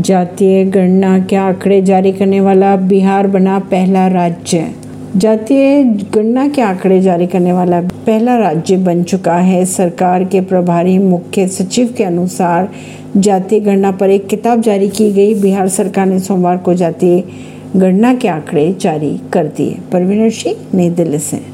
जातीय गणना के आंकड़े जारी करने वाला बिहार बना पहला राज्य। जातीय गणना के आंकड़े जारी करने वाला पहला राज्य बन चुका है। सरकार के प्रभारी मुख्य सचिव के अनुसार जातीय गणना पर एक किताब जारी की गई। बिहार सरकार ने सोमवार को जातीय गणना के आंकड़े जारी कर दिए। परवीन सिंह, नई दिल्ली से।